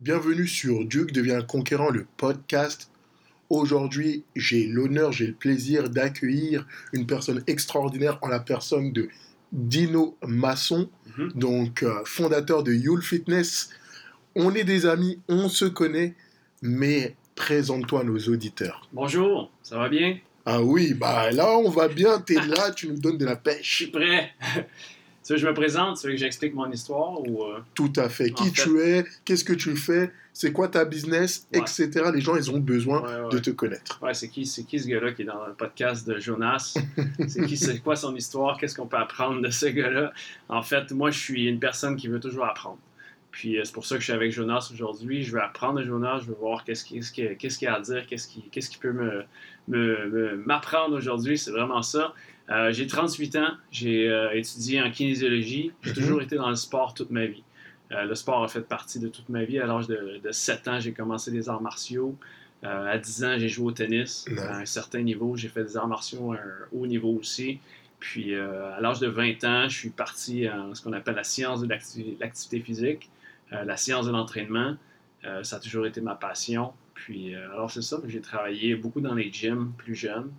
Bienvenue sur Duke devient conquérant le podcast. Aujourd'hui, j'ai l'honneur, j'ai le plaisir d'accueillir une personne extraordinaire en la personne de Dino Masson, Mhm. donc euh, fondateur de Yule Fitness. On est des amis, on se connaît, mais présente-toi à nos auditeurs. Bonjour, ça va bien? Ah oui, bah là on va bien, t'es là, tu nous donnes de la Je pêche. suis prêt. Tu veux que je me présente? Tu veux que j'explique mon histoire ou... euh, Tout à fait. Qui En fait- tu es, qu'est-ce que tu fais, c'est quoi ta business, Ouais. etc. Les gens, ils ont besoin Ouais, ouais. de te connaître. Ouais, c'est qui, c'est qui ce gars-là qui est dans le podcast de Jonas? c'est qui, c'est quoi son histoire? Qu'est-ce qu'on peut apprendre de ce gars-là? En fait, moi, je suis une personne qui veut toujours apprendre. Puis euh, c'est pour ça que je suis avec Jonas aujourd'hui. Je veux apprendre de Jonas, je veux voir qu'est-ce qu'il qu'il- qu'est-ce qu'il a à dire, qu'est-ce qu'il qu'il peut me, me- me- m'apprendre aujourd'hui. C'est vraiment ça. Euh, j'ai 38 ans, j'ai euh, étudié en kinésiologie. J'ai Mhm. toujours été dans le sport toute ma vie. Euh, le sport a fait partie de toute ma vie. À l'âge de, de 7 ans, j'ai commencé les arts martiaux. À 10 ans, j'ai joué au tennis. Nice. À un certain niveau, j'ai fait des arts martiaux à un haut niveau aussi. Puis à l'âge de 20 ans, je suis parti en ce qu'on appelle la science de l'acti- l'activité physique, la science de l'entraînement. Ça a toujours été ma passion. Puis alors c'est ça, j'ai travaillé beaucoup dans les gyms plus jeunes.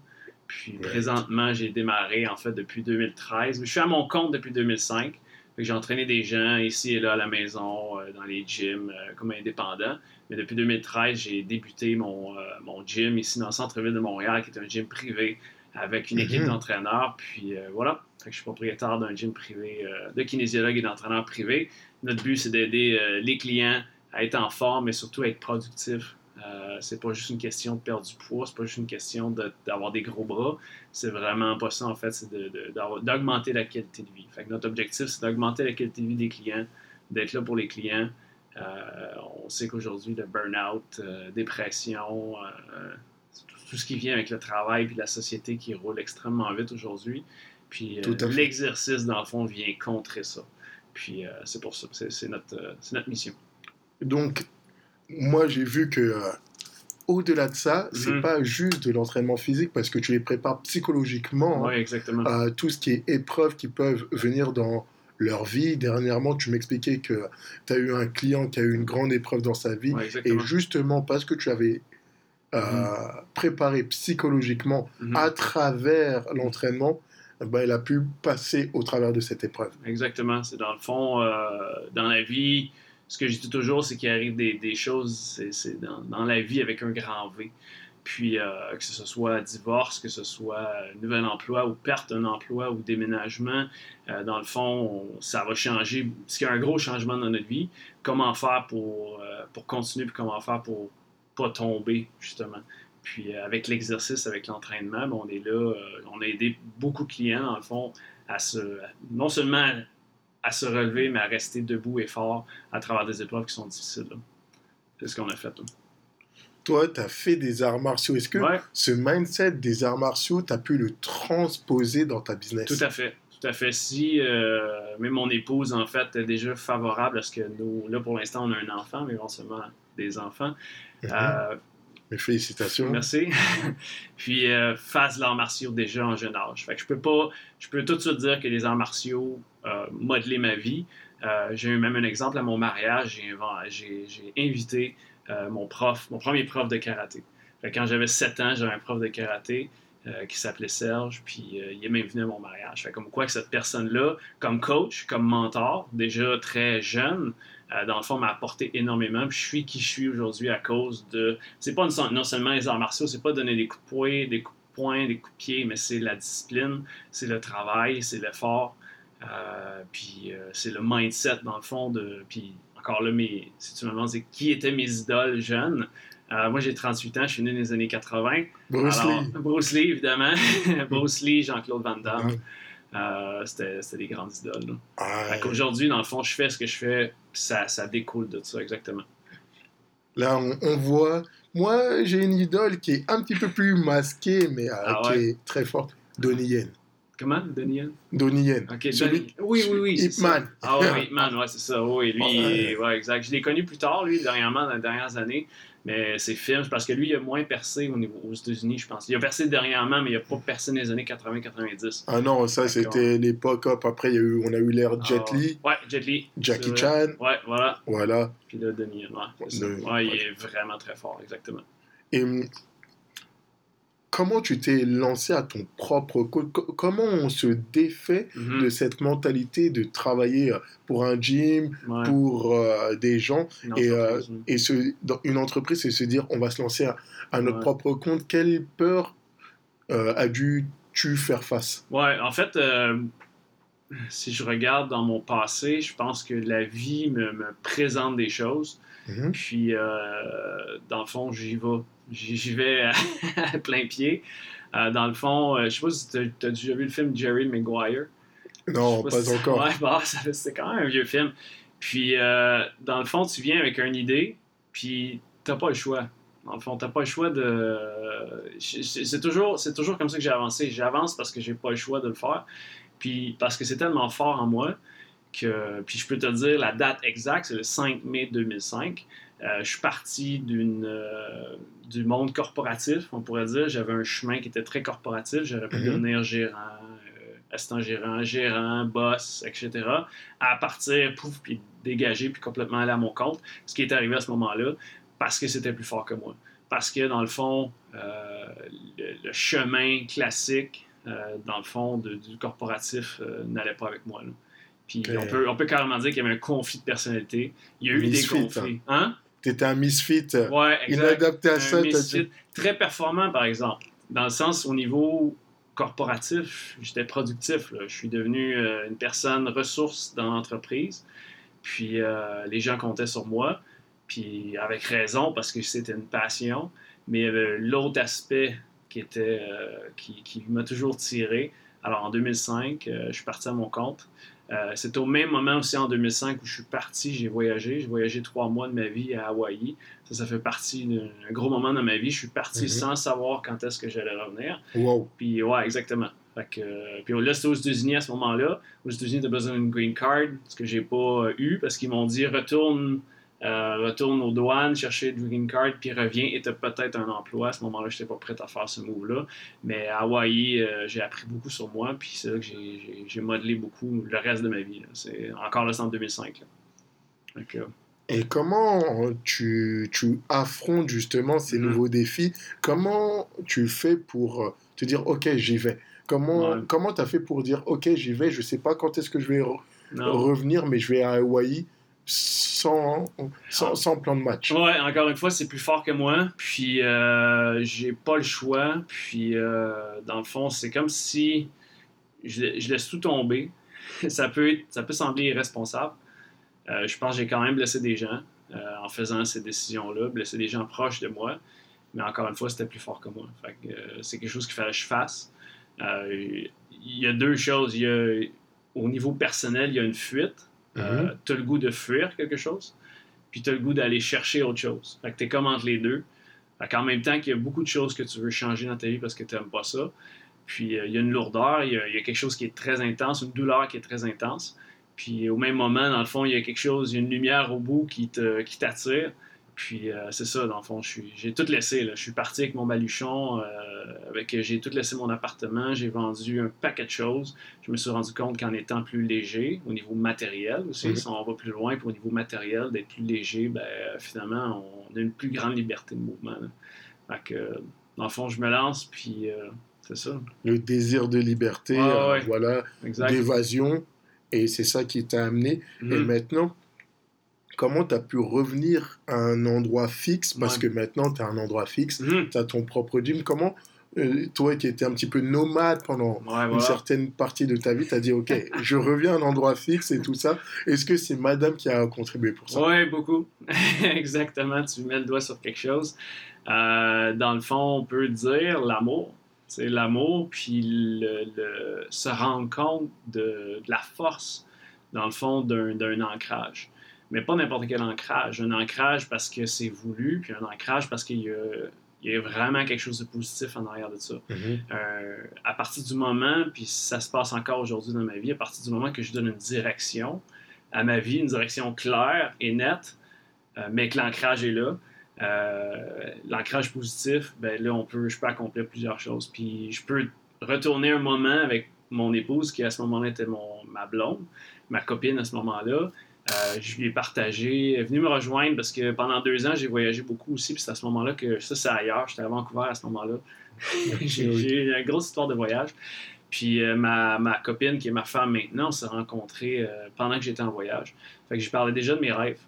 Puis présentement, j'ai démarré en fait depuis 2013. Je suis à mon compte depuis 2005. Fait que J'ai entraîné des gens ici et là à la maison, euh, dans les gyms, euh, comme indépendant. Mais depuis 2013, j'ai débuté mon, euh, mon gym ici dans le centre-ville de Montréal, qui est un gym privé avec une équipe Mhm. d'entraîneurs. Puis euh, voilà, je suis propriétaire d'un gym privé euh, de kinésiologues et d'entraîneurs privés. Notre but, c'est d'aider euh, les clients à être en forme, mais surtout à être productifs. Euh, c'est pas juste une question de perdre du poids, c'est pas juste une question de- d'avoir des gros bras. C'est vraiment pas ça, en fait, c'est d'augmenter la qualité de vie. Fait que notre objectif, c'est d'augmenter la qualité de vie des clients, d'être là pour les clients. Euh, on sait qu'aujourd'hui, le burn-out, euh, dépression, tout, tout ce qui vient avec le travail puis la société qui roule extrêmement vite aujourd'hui. Puis l'exercice, dans le fond, vient contrer ça. Puis c'est pour ça, c'est notre, c'est notre mission. Donc, moi, j'ai vu que euh, au-delà de ça, c'est Mhm. pas juste de l'entraînement physique parce que tu les prépares psychologiquement Oui, exactement. à tout ce qui est épreuves qui peuvent venir dans leur vie. Dernièrement, tu m'expliquais que tu as eu un client qui a eu une grande épreuve dans sa vie Ouais, et justement parce que tu avais euh, préparé psychologiquement Mhm. à travers l'entraînement, ben, il a pu passer au travers de cette épreuve. Exactement. C'est dans le fond, euh, dans la vie, ce que je dis toujours, c'est qu'il arrive des, choses, c'est- dans, la vie avec un grand V. Puis, euh, que ce soit divorce, que ce soit nouvel emploi ou perte d'un emploi ou déménagement, euh, dans le fond, on- ça va changer. Parce qu'il y a un gros changement dans notre vie. Comment faire pour, euh, pour continuer, puis comment faire pour pas tomber, justement. Puis, avec l'exercice, avec l'entraînement, ben, on est là. on a aidé beaucoup de clients, dans le fond, à se, non seulement à se relever, mais à rester debout et fort à travers des épreuves qui sont difficiles. C'est ce qu'on a fait. là. Toi, tu as fait des arts martiaux. Est-ce que Ouais, ce mindset des arts martiaux, tu as pu le transposer dans ta business? Tout à fait. Tout à fait. Si euh, même mon épouse, en fait, est déjà favorable à ce que nous, là, pour l'instant, on a un enfant, mais éventuellement des enfants. Mhm. Euh, Félicitations. Merci. Puis euh, fasse l'art martiaux déjà en jeune âge. Je peux pas, tout de suite dire que les arts martiaux euh, modelaient ma vie. Euh, j'ai eu même un exemple à mon mariage. J'ai, invité euh, mon prof, mon premier prof de karaté. Quand j'avais 7 ans, j'avais un prof de karaté euh, qui s'appelait Serge, puis euh, il est même venu à mon mariage. Fait comme quoi que cette personne-là, comme coach, comme mentor, déjà très jeune, euh, dans le fond, m'a apporté énormément. Puis je suis qui je suis aujourd'hui à cause de c'est pas non seulement les arts martiaux, c'est pas donner des coups de poing, des coups de poing, des coups de pied, mais c'est la discipline, c'est le travail, c'est l'effort, puis c'est le mindset dans le fond de. Puis encore là, mes, si tu me demandes qui étaient mes idoles jeunes, euh, moi j'ai 38 ans, je suis né dans les années 80. Bruce Alors, Lee. Bruce Lee, évidemment. Bruce Lee, Jean-Claude Van Damme. Ouais. Euh, c'était, des grandes idoles. qu'aujourd'hui, dans le fond, je fais ce que je fais, puis ça, ça découle de ça, exactement. Là, on, on voit. Moi, j'ai une idole qui est un petit peu plus masquée, mais euh, Ah qui est très forte. Donnie Yen. Comment? Donnie Yen? Donnie Yen. Ok, Celui- Oui, oui, oui. Ip. Man. Ah oui, Ip Man, ouais, c'est ça. Oui, lui, ouais, exact. Je l'ai connu plus tard, lui, dernièrement, dans les dernières années. Mais c'est parce que lui, il a moins percé au niveau, aux États-Unis, je pense. Il a percé dernièrement, mais il a pas percé dans les années 80-90. Ah non, ça c'était l'époque, après il y a eu, on a eu l'ère Jet Ah, Li, Ouais, Jet Li. Jackie. Chan, Ouais, voilà. voilà. Puis là, Yen, ouais. Le- Ouais, il ouais. est vraiment très fort, exactement. Et hum, comment tu t'es lancé à ton propre compte Co- Comment on se défait Mhm. de cette mentalité de travailler euh, pour un gym, Ouais. pour euh, des gens Une et, euh, entreprise, oui. et se, dans une entreprise et se dire on va se lancer à, à notre Ouais. propre compte Quelle peur euh, as dû-tu faire face? Ouais, en fait, si je regarde dans mon passé, je pense que la vie me, me présente des choses. Mhm. Puis, dans le fond, j'y vais. J'y vais à, à plein pied. Euh, dans le fond, euh, je sais pas si tu as, déjà vu le film Jerry Maguire. Non, pas si- encore. Ouais, bah, c'est quand même un vieux film. Puis, euh, dans le fond, tu viens avec une idée, puis t'as pas le choix. Dans le fond, t'as pas le choix de. C'est c'est toujours, c'est toujours comme ça que j'ai avancé. J'avance parce que j'ai pas le choix de le faire. Puis, parce que c'est tellement fort en moi que. Puis, je peux te dire la date exacte, c'est le 5 mai 2005. Euh, je suis parti d'une, euh, du monde corporatif, on pourrait dire. J'avais un chemin qui était très corporatif. J'aurais pu Mhm. devenir gérant, euh, assistant gérant, gérant, boss, etc. À partir, pouf, puis dégager, puis complètement aller à mon compte. Ce qui est arrivé à ce moment-là, parce que c'était plus fort que moi. Parce que, dans le fond, euh, le, le chemin classique, dans le fond, de- du corporatif n'allait pas avec moi. là. Puis on, peut, on peut carrément dire qu'il y avait un conflit de personnalité. Il y a eu des Misfit, conflits. Hein? T'étais un misfit, euh, Ouais, exact. Un ça. misfit dit- très performant, par exemple. Dans le sens, au niveau corporatif, j'étais productif. là. Je suis devenu euh, une personne ressource dans l'entreprise. Puis euh, les gens comptaient sur moi. Puis avec raison, parce que c'était une passion. Mais il y avait l'autre aspect qui, était, euh, qui, qui m'a toujours tiré. Alors en 2005, euh, je suis parti à mon compte. Euh, c'est au même moment aussi en 2005 où je suis parti, j'ai voyagé. J'ai voyagé trois mois de ma vie à Hawaï. Ça, ça fait partie d'un gros moment dans ma vie. Je suis parti Mhm. sans savoir quand est-ce que j'allais revenir. Wow. Puis ouais, exactement. Fait que, euh, puis là, c'était aux États-Unis à ce moment-là. Aux États-Unis, tu as besoin d'une green card, ce que j'ai pas eu parce qu'ils m'ont dit retourne, euh, retourne aux douanes, chercher une green card, puis reviens et tu as peut-être un emploi. À ce moment-là, je n'étais pas prêt à faire ce move-là. Mais à Hawaï, euh, j'ai appris beaucoup sur moi, puis c'est là que j'ai- modelé beaucoup le reste de ma vie. C'est encore là, c'est en 2005. là. Fait que, Et comment tu, tu affrontes justement ces Mhm. nouveaux défis? Comment tu fais pour euh, te dire ok j'y vais? Comment Ouais. comment t'as fait pour dire ok j'y vais Je sais pas quand est-ce que je vais re- non. revenir, mais je vais à Hawaï sans, sans, plan de match. Ouais, encore une fois, c'est plus fort que moi. Puis, euh, j'ai pas le choix. Puis, euh, dans le fond, c'est comme si je, je laisse tout tomber. ça, peut ça peut sembler irresponsable. Euh, je pense que j'ai quand même blessé des gens en faisant ces décisions-là, blessé des gens proches de moi. Mais encore une fois, c'était plus fort que moi. C'est quelque chose qu'il fallait que je fasse. Il y a deux choses. Y a, au niveau personnel, il y a une fuite. Mhm. tu as le goût de fuir quelque chose, puis tu as le goût d'aller chercher autre chose. Fait que tu es comme entre les deux. Fait qu'en même temps qu'il y a beaucoup de choses que tu veux changer dans ta vie parce que tu n'aimes pas ça, puis euh, il y a une lourdeur, il y a, il y a quelque chose qui est très intense, une douleur qui est très intense. Puis au même moment, dans le fond, il y a quelque chose, il y a une lumière au bout qui t'attire. Puis euh, c'est ça, dans le fond, j'ai tout laissé. Là. Je suis parti avec mon baluchon, euh, avec, j'ai tout laissé mon appartement, j'ai vendu un paquet de choses. Je me suis rendu compte qu'en étant plus léger, au niveau matériel aussi, Mhm. si on va plus loin, puis au niveau matériel, d'être plus léger, ben, finalement, on a une plus grande liberté de mouvement. là. Fait que, euh, dans le fond, je me lance, puis euh, c'est ça. Le désir de liberté, euh, ouais. voilà, d'évasion, et c'est ça qui t'a amené. Et Mhm. maintenant, comment tu as pu revenir à un endroit fixe Parce Ouais. que maintenant, tu as un endroit fixe, Mhm. tu as ton propre gym. Comment, euh, toi qui étais un petit peu nomade pendant Ouais, une certaine partie de ta vie, tu as dit, OK, je reviens à un endroit fixe et tout ça. Est-ce que c'est madame qui a contribué pour ça? Oui, beaucoup. Exactement, tu mets le doigt sur quelque chose. Euh, dans le fond, on peut dire l'amour. C'est l'amour, puis le, le- se rendre compte de, de la force, dans le fond, d'un d'un ancrage. Mais pas n'importe quel ancrage. Un ancrage parce que c'est voulu, puis un ancrage parce qu'il y a il y a vraiment quelque chose de positif en arrière de ça. Mhm. Euh, à partir du moment, puis ça se passe encore aujourd'hui dans ma vie, à partir du moment que je donne une direction à ma vie, une direction claire et nette, euh, mais que l'ancrage est là, euh, l'ancrage positif, ben là, on peut, je peux accomplir plusieurs choses. Puis je peux retourner un moment avec mon épouse, qui à ce moment-là était mon, ma blonde, ma copine à ce moment-là. Euh, je lui ai partagé, elle est venue me rejoindre parce que pendant deux ans, j'ai voyagé beaucoup aussi. Puis c'est à ce moment-là que ça, c'est ailleurs. J'étais à Vancouver à ce moment-là. j'ai eu une grosse histoire de voyage. Puis euh, ma, ma copine, qui est ma femme maintenant, on s'est rencontrés euh, pendant que j'étais en voyage. Fait que je parlais déjà de mes rêves.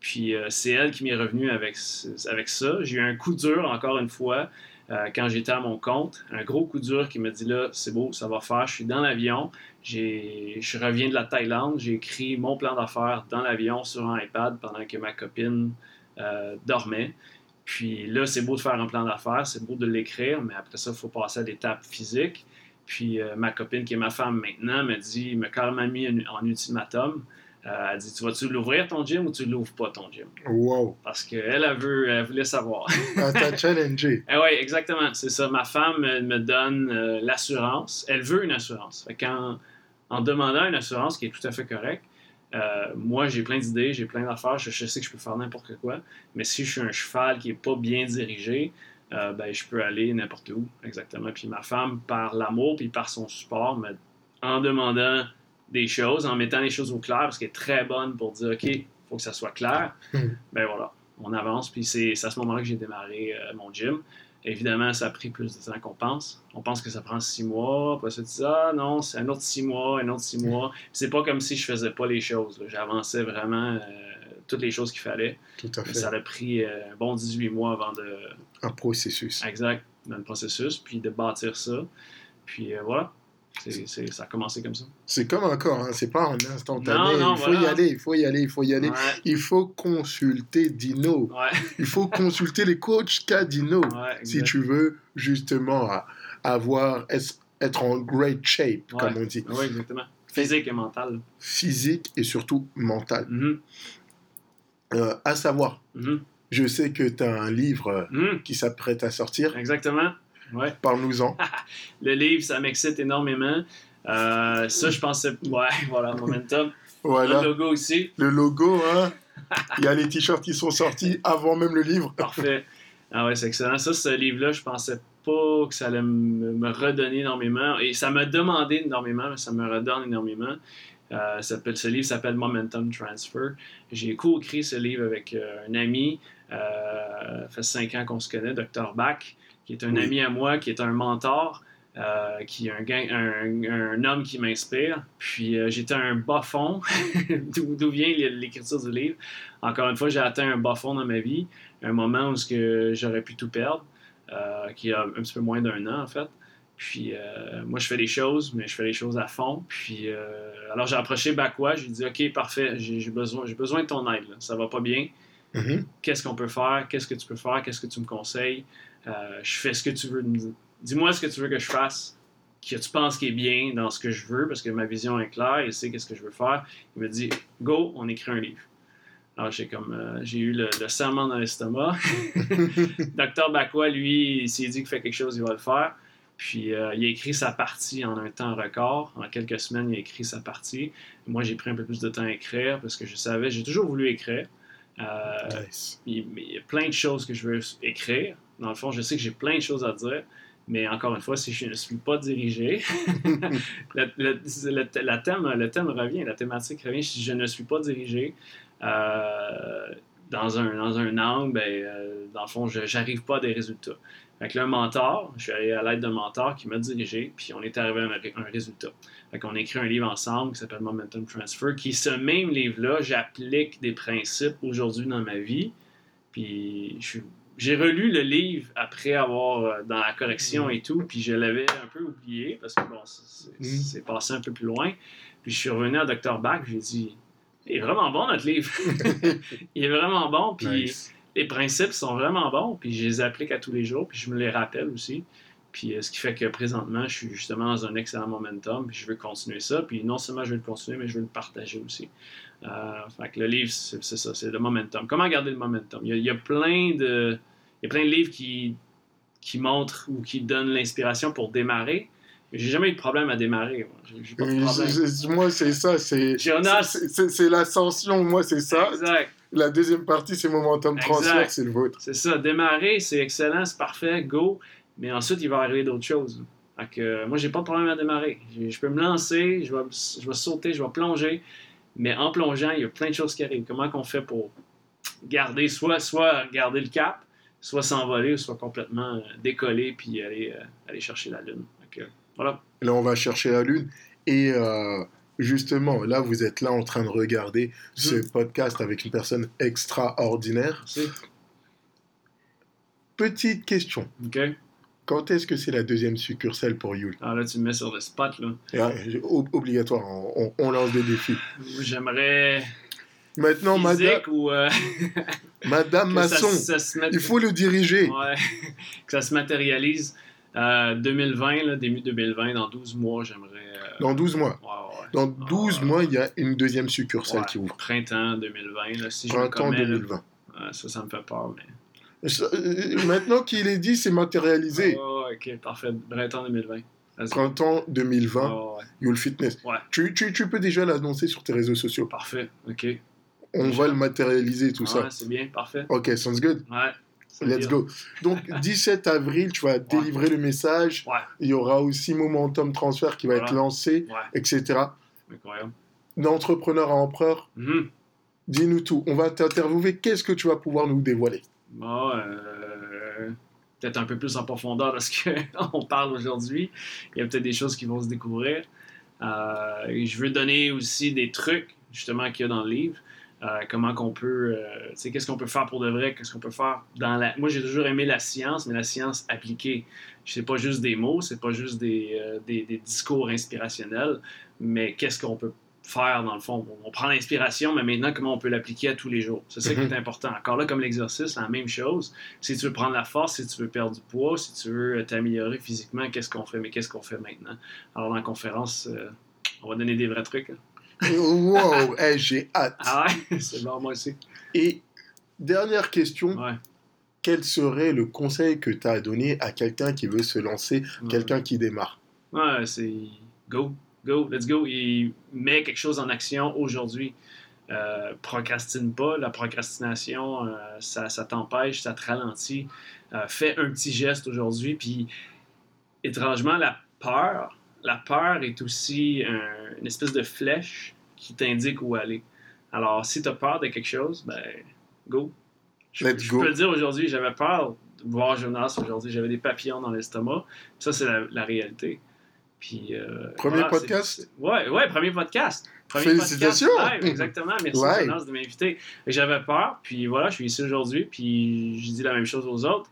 Puis euh, c'est elle qui m'est revenue avec ça. J'ai eu un coup dur, encore une fois, euh, quand j'étais à mon compte. Un gros coup dur qui me dit là, c'est beau, ça va faire. Je suis dans l'avion. Je reviens de la Thaïlande. J'ai écrit mon plan d'affaires dans l'avion sur un iPad pendant que ma copine euh, dormait. Puis là, c'est beau de faire un plan d'affaires, c'est beau de l'écrire, mais après ça, il faut passer à l'étape physique. Puis euh, ma copine, qui est ma femme maintenant, me dit, m'a carrément mis en ultimatum. Euh, elle dit Tu vas-tu l'ouvrir ton gym ou tu l'ouvres pas ton gym? Wow. Parce qu'elle, elle, veut, elle voulait savoir. Elle t'a challengé. Eh oui, exactement, c'est ça. Ma femme me donne euh, l'assurance. Elle veut une assurance. Fait en demandant une assurance qui est tout à fait correcte, euh, moi, j'ai plein d'idées, j'ai plein d'affaires, je, je sais que je peux faire n'importe quoi, mais si je suis un cheval qui n'est pas bien dirigé, ben, je peux aller n'importe où, exactement. Puis ma femme, par l'amour, puis par son support, me- en demandant des choses, en mettant les choses au clair, parce qu'elle est très bonne pour dire, OK, il faut que ça soit clair, Mhm. ben voilà, on avance, puis c'est à ce moment-là que j'ai démarré euh, mon gym. Évidemment, ça a pris plus de temps qu'on pense. On pense que ça prend six mois. Après ça, tu dis, ah non, c'est un autre six mois, un autre six mois. Puis c'est pas comme si je faisais pas les choses. J'avançais vraiment euh, toutes les choses qu'il fallait. Tout à Mais fait. ça a pris euh, un bon 18 mois avant de. Un processus. Exact, dans le processus, puis de bâtir ça. Puis euh, voilà. C'est- c'est- ça a commencé comme ça? C'est comme un corps, hein, c'est pas en instantané. Non, non, il faut y aller, il faut y aller, il faut y aller. Ouais, Il faut consulter Dino. ouais, Il faut consulter les coachs qu'a Dino. ouais, si tu veux justement avoir, être en great shape, comme on dit, Oui, exactement. Physique et mental. physique et surtout mental. Mhm, Euh, à savoir, mhm, je sais que tu as un livre euh, mhm. qui s'apprête à sortir. Exactement. Ouais. Parle-nous-en. Le livre, ça m'excite énormément. Euh, ça, je pensais. Ouais, voilà, Momentum. Voilà, Le logo aussi. le logo, hein. il y a les t-shirts qui sont sortis avant même le livre. Parfait. Ah ouais, c'est excellent. Ça, ce livre-là, je pensais pas que ça allait me, redonner énormément. Et ça m'a demandé énormément, mais ça me redonne énormément. Euh, ça ce livre s'appelle Momentum Transfer. J'ai co-écrit ce livre avec euh, un ami. Euh, ça fait cinq ans qu'on se connaît, Dr. Bach, qui est un Oui. ami à moi, qui est un mentor. euh, qui est un, un, un homme qui m'inspire. Puis euh, j'étais un bas fond, d'où vient l'écriture du livre? Encore une fois, j'ai atteint un bas fond dans ma vie un moment où ce que j'aurais pu tout perdre, euh, qui a un petit peu moins d'un an en fait. Puis moi, je fais les choses, mais je fais les choses à fond. Puis alors j'ai approché Bakwa, j'ai dit ok parfait, j'ai besoin, besoin de ton aide. là. Ça va pas bien. Mhm. Qu'est-ce qu'on peut faire? Qu'est-ce que tu peux faire? Qu'est-ce que tu me conseilles? Euh, Je fais ce que tu veux. Dis-moi ce que tu veux que je fasse. Que tu penses qui est bien dans ce que je veux, parce que ma vision est claire, il sait qu'est-ce que je veux faire. Il me dit go, on écrit un livre. Alors j'ai comme euh, j'ai eu le, le serment dans l'estomac. Docteur Bakwa, lui, il s'est dit qu'il fait quelque chose, il va le faire. Puis euh, il a écrit sa partie en un temps record. En quelques semaines, il a écrit sa partie. Moi, j'ai pris un peu plus de temps à écrire parce que je savais, j'ai toujours voulu écrire. Euh, Nice. il, y a plein de choses que je veux écrire. Dans le fond, je sais que j'ai plein de choses à dire. Mais encore une fois, si je ne suis pas dirigé, le, le- le- la thème, le thème revient, la thématique revient. Si je ne suis pas dirigé euh, dans, un, dans un angle, ben, euh, dans le fond, je n'arrive pas à des résultats. Fait que là, un mentor, je suis allé à l'aide d'un mentor qui m'a dirigé, puis on est arrivé à un, ré- un résultat. Fait qu'on a écrit un livre ensemble qui s'appelle Momentum Transfer, qui, ce même livre-là, j'applique des principes aujourd'hui dans ma vie. Puis j'ai relu le livre après avoir, euh, dans la correction et tout, puis je l'avais un peu oublié parce que bon, c'est- Mm. c'est passé un peu plus loin. Puis je suis revenu à Dr. Bach, j'ai dit, il est vraiment bon notre livre. il est vraiment bon, puis Nice. les principes sont vraiment bons, puis je les applique à tous les jours, puis je me les rappelle aussi. Puis euh, ce qui fait que présentement, je suis justement dans un excellent momentum, puis je veux continuer ça. Puis non seulement je veux le continuer, mais je veux le partager aussi. Euh, fait que le livre, c'est ça, c'est le momentum. Comment garder le momentum? Il y a, il y a plein de, il y a plein de livres qui qui montre ou qui donne l'inspiration pour démarrer. J'ai jamais eu de problème à démarrer. moi. J'ai j'ai pas de problème. c'est- Moi, c'est ça, c'est Jonas. l'ascension, moi, c'est ça. Exact. La deuxième partie, c'est momentum Exact. transfert, c'est le vôtre. C'est ça, démarrer, c'est excellent, c'est parfait, go. Mais ensuite, il va arriver d'autres choses. Que, euh, moi, j'ai pas de problème à démarrer. Je, peux me lancer, je vais, je vais sauter, je vais plonger. Mais en plongeant, il y a plein de choses qui arrivent. Comment qu'on fait pour garder, soit, soit garder le cap, soit s'envoler, ou soit complètement euh, décoller puis aller, euh, aller chercher la lune. Voilà. Là, on va chercher la lune. Et euh, justement, là, vous êtes là en train de regarder ce Mhm. podcast avec une personne extraordinaire. Merci. Petite question. OK? Quand est-ce que c'est la deuxième succursale pour Yul Alors là, tu me mets sur le spot. Là. Ob- Obligatoire, on, lance des défis. J'aimerais Maintenant, madame, ou euh, madame que ça, Masson, ça mette il faut le diriger. Ouais, que ça se matérialise. Euh, 2020, là, début 2020, dans 12 mois, j'aimerais. euh, Dans 12 mois. ouais, ouais. Dans 12 Ah. mois, il y a une deuxième succursale Ouais, qui ouvre. Printemps 2020, là, si je me Printemps commets, là, 2020. ouais, ça, ça me fait peur. Mais... Ça, euh, Maintenant qu'il est dit, c'est matérialisé. Oh, ok, parfait. Printemps 2020. Vas-y. Printemps 2020, Oh, Yul Fitness. Ouais. Tu, tu- tu peux déjà l'annoncer sur tes réseaux sociaux. parfait, ok. On Déjà. va le matérialiser, tout Ouais, ça. c'est bien, parfait. Ok, sounds good. Ouais. Let's go. Donc, 17 avril, tu vas délivrer le message. Ouais, Il y aura aussi Momentum Transfer qui va être lancé, ouais, etc. incroyable. D'entrepreneur à empereur, Mhm. dis-nous tout. On va t'interviewer. Qu'est-ce que tu vas pouvoir nous dévoiler? Bon, euh, peut-être un peu plus en profondeur de ce qu'on parle aujourd'hui. Il y a peut-être des choses qui vont se découvrir. Euh, et je veux donner aussi des trucs, justement, qu'il y a dans le livre. Euh, comment qu'on peut, euh, qu'est-ce qu'on peut faire pour de vrai, qu'est-ce qu'on peut faire dans la... Moi, j'ai toujours aimé la science, mais la science appliquée. C'est pas juste des mots, c'est pas juste des, euh, des, des discours inspirationnels, mais qu'est-ce qu'on peut faire dans le fond? On prend l'inspiration, mais maintenant, comment on peut l'appliquer à tous les jours? C'est ça qui est important. Encore là, comme l'exercice, la même chose. Si tu veux prendre la force, si tu veux perdre du poids, si tu veux t'améliorer physiquement, qu'est-ce qu'on fait? Mais qu'est-ce qu'on fait maintenant? Alors, dans la conférence, euh, on va donner des vrais trucs. là. Wow, hey, j'ai hâte. Ah ouais? C'est bon, moi aussi. Et dernière question, Ouais. quel serait le conseil que tu as donné à quelqu'un qui veut se lancer, Ouais. quelqu'un qui démarre? Ouais, c'est go, go, let's go. Il met quelque chose en action aujourd'hui. Euh, procrastine pas. La procrastination, euh, ça, ça t'empêche, ça te ralentit. Euh, fais un petit geste aujourd'hui. Puis, étrangement, la peur, la peur est aussi un- une espèce de flèche qui t'indique où aller. Alors, si tu as peur de quelque chose, ben, go. Je, Let's je go. peux le dire aujourd'hui, j'avais peur de voir Jonas aujourd'hui. J'avais des papillons dans l'estomac. Ça, c'est la, la réalité. Puis, euh, Premier voilà, podcast? Ouais, ouais, premier podcast. Premier Félicitations! podcast live, exactement. Merci Live. Jonas de m'inviter. J'avais peur, puis voilà, je suis ici aujourd'hui, puis je dis la même chose aux autres.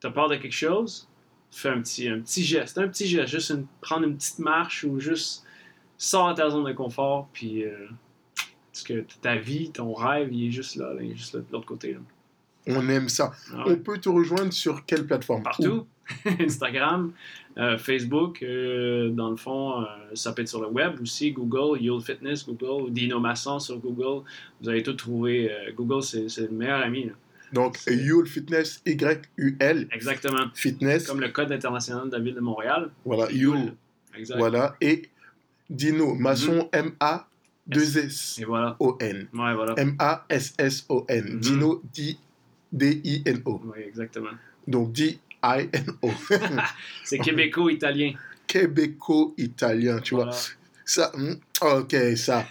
T'as peur de quelque chose? Fais un petit, un petit geste, un petit geste, juste une- prendre une petite marche ou juste sors de ta zone de confort, puis euh, parce que ta vie, ton rêve, il est juste là, là, il est juste là de l'autre côté. là. On aime ça. Ah On peut te rejoindre sur quelle plateforme? Partout. Instagram, euh, Facebook, euh, dans le fond, euh, ça peut être sur le web aussi, Google, You'll Fitness, Google, Dino Masson sur Google. Vous allez tout trouver. Google, c'est c'est le meilleur ami. là. Donc, Yul Fitness, Y-U-L, Exactement. Fitness, Comme le Code international de la ville de Montréal. voilà, Yul, Exact. voilà, et Dino, maçon, Et M-A-2-S-O-N, voilà. Ouais, voilà. M-A-S-S-O-N, Mhm. Dino, D- D-I-N-O, Oui, exactement. donc D-I-N-O, C'est québéco-italien. québéco-italien, tu vois, ça, hmm, ok, ça,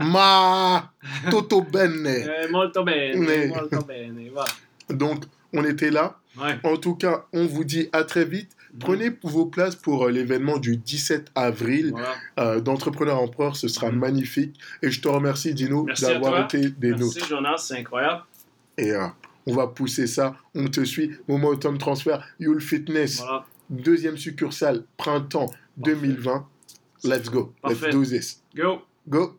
ma, toto bene, Eh, molto bene, Mais- molto bene. Voilà. donc, on était là, Ouais. en tout cas, on vous dit à très vite, Prenez vos places pour euh, l'événement du 17 avril Voilà. euh, d'Entrepreneur Empereur. Ce sera Mhm. magnifique. Et je te remercie, Dino, Merci d'avoir été des Merci nôtres. Jonas, c'est incroyable. Et euh, on va pousser ça. On te suit. Momentum Transfer, You'll Fitness, Voilà. deuxième succursale, printemps 2020. Let's go. Parfait. Let's do this. Go! Go.